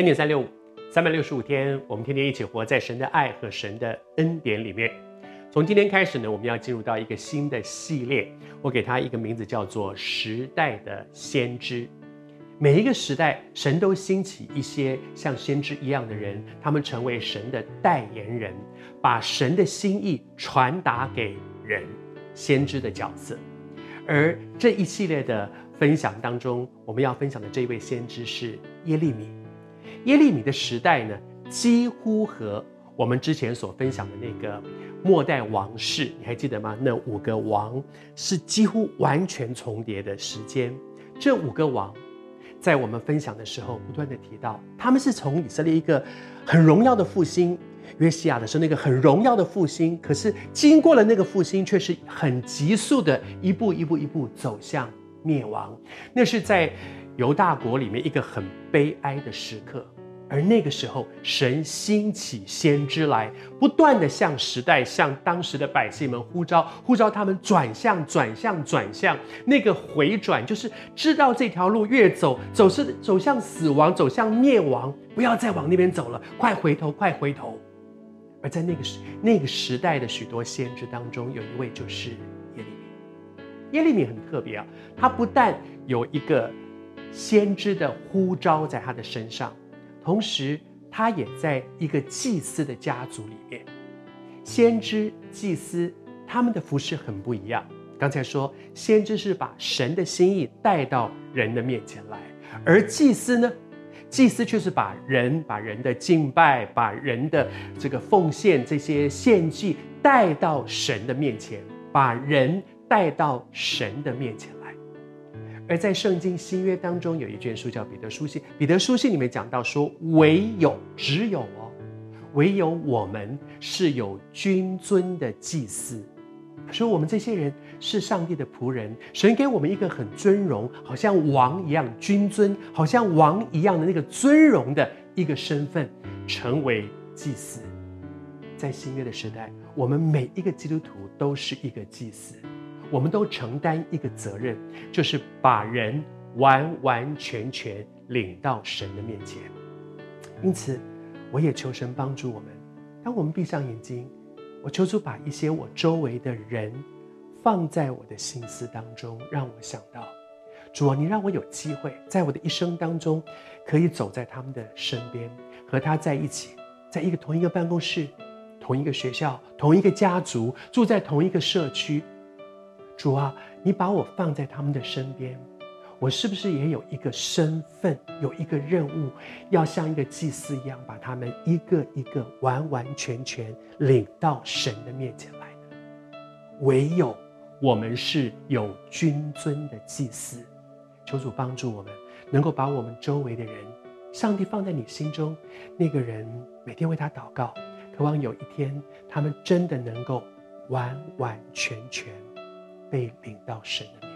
恩典三六五，三百六十五天，我们天天一起活在神的爱和神的恩典里面。从今天开始呢，我们要进入到一个新的系列，我给它一个名字叫做“时代的先知”。每一个时代，神都兴起一些像先知一样的人，他们成为神的代言人，把神的心意传达给人。先知的角色，而这一系列的分享当中，我们要分享的这一位先知是耶利米。耶利米的时代呢，几乎和我们之前所分享的那个末代王室，你还记得吗？那五个王是几乎完全重叠的时间。这五个王，在我们分享的时候，不断地提到，他们是从以色列一个很荣耀的复兴，约西亚的时候那个很荣耀的复兴，可是经过了那个复兴，却是很急速的一步一步一步走向灭亡。那是在。犹大国里面一个很悲哀的时刻，而那个时候，神兴起先知来，不断地向时代、向当时的百姓们呼召，呼召他们转向、转向、转向。那个回转，就是知道这条路越走，走是走向死亡，走向灭亡，不要再往那边走了，快回头，快回头。而在那个时那个时代的许多先知当中，有一位就是耶利米。很特别啊，他不但有一个。先知的呼召在他的身上，同时他也在一个祭司的家族里面。先知、祭司他们的服饰很不一样。刚才说，先知是把神的心意带到人的面前来，而祭司呢，祭司却是把人、把人的敬拜、把人的这个奉献这些献祭带到神的面前，把人带到神的面前来。而在圣经新约当中，有一卷书叫彼得书信。彼得书信里面讲到说，唯有只有哦，唯有我们是有君尊的祭司。说我们这些人是上帝的仆人，神给我们一个很尊荣，好像王一样君尊，好像王一样的那个尊荣的一个身份，成为祭司。在新约的时代，我们每一个基督徒都是一个祭司。我们都承担一个责任，就是把人完完全全领到神的面前。因此，我也求神帮助我们。当我们闭上眼睛，我求主把一些我周围的人放在我的心思当中，让我想到，主啊，你让我有机会在我的一生当中，可以走在他们的身边，和他在一起，在一个同一个办公室、同一个学校、同一个家族，住在同一个社区。主啊，你把我放在他们的身边，我是不是也有一个身份，有一个任务，要像一个祭司一样，把他们一个一个完完全全领到神的面前来呢？唯有我们是有君尊的祭司，求主帮助我们，能够把我们周围的人，上帝放在你心中，那个人每天为他祷告，渴望有一天他们真的能够完完全全。被领到神的。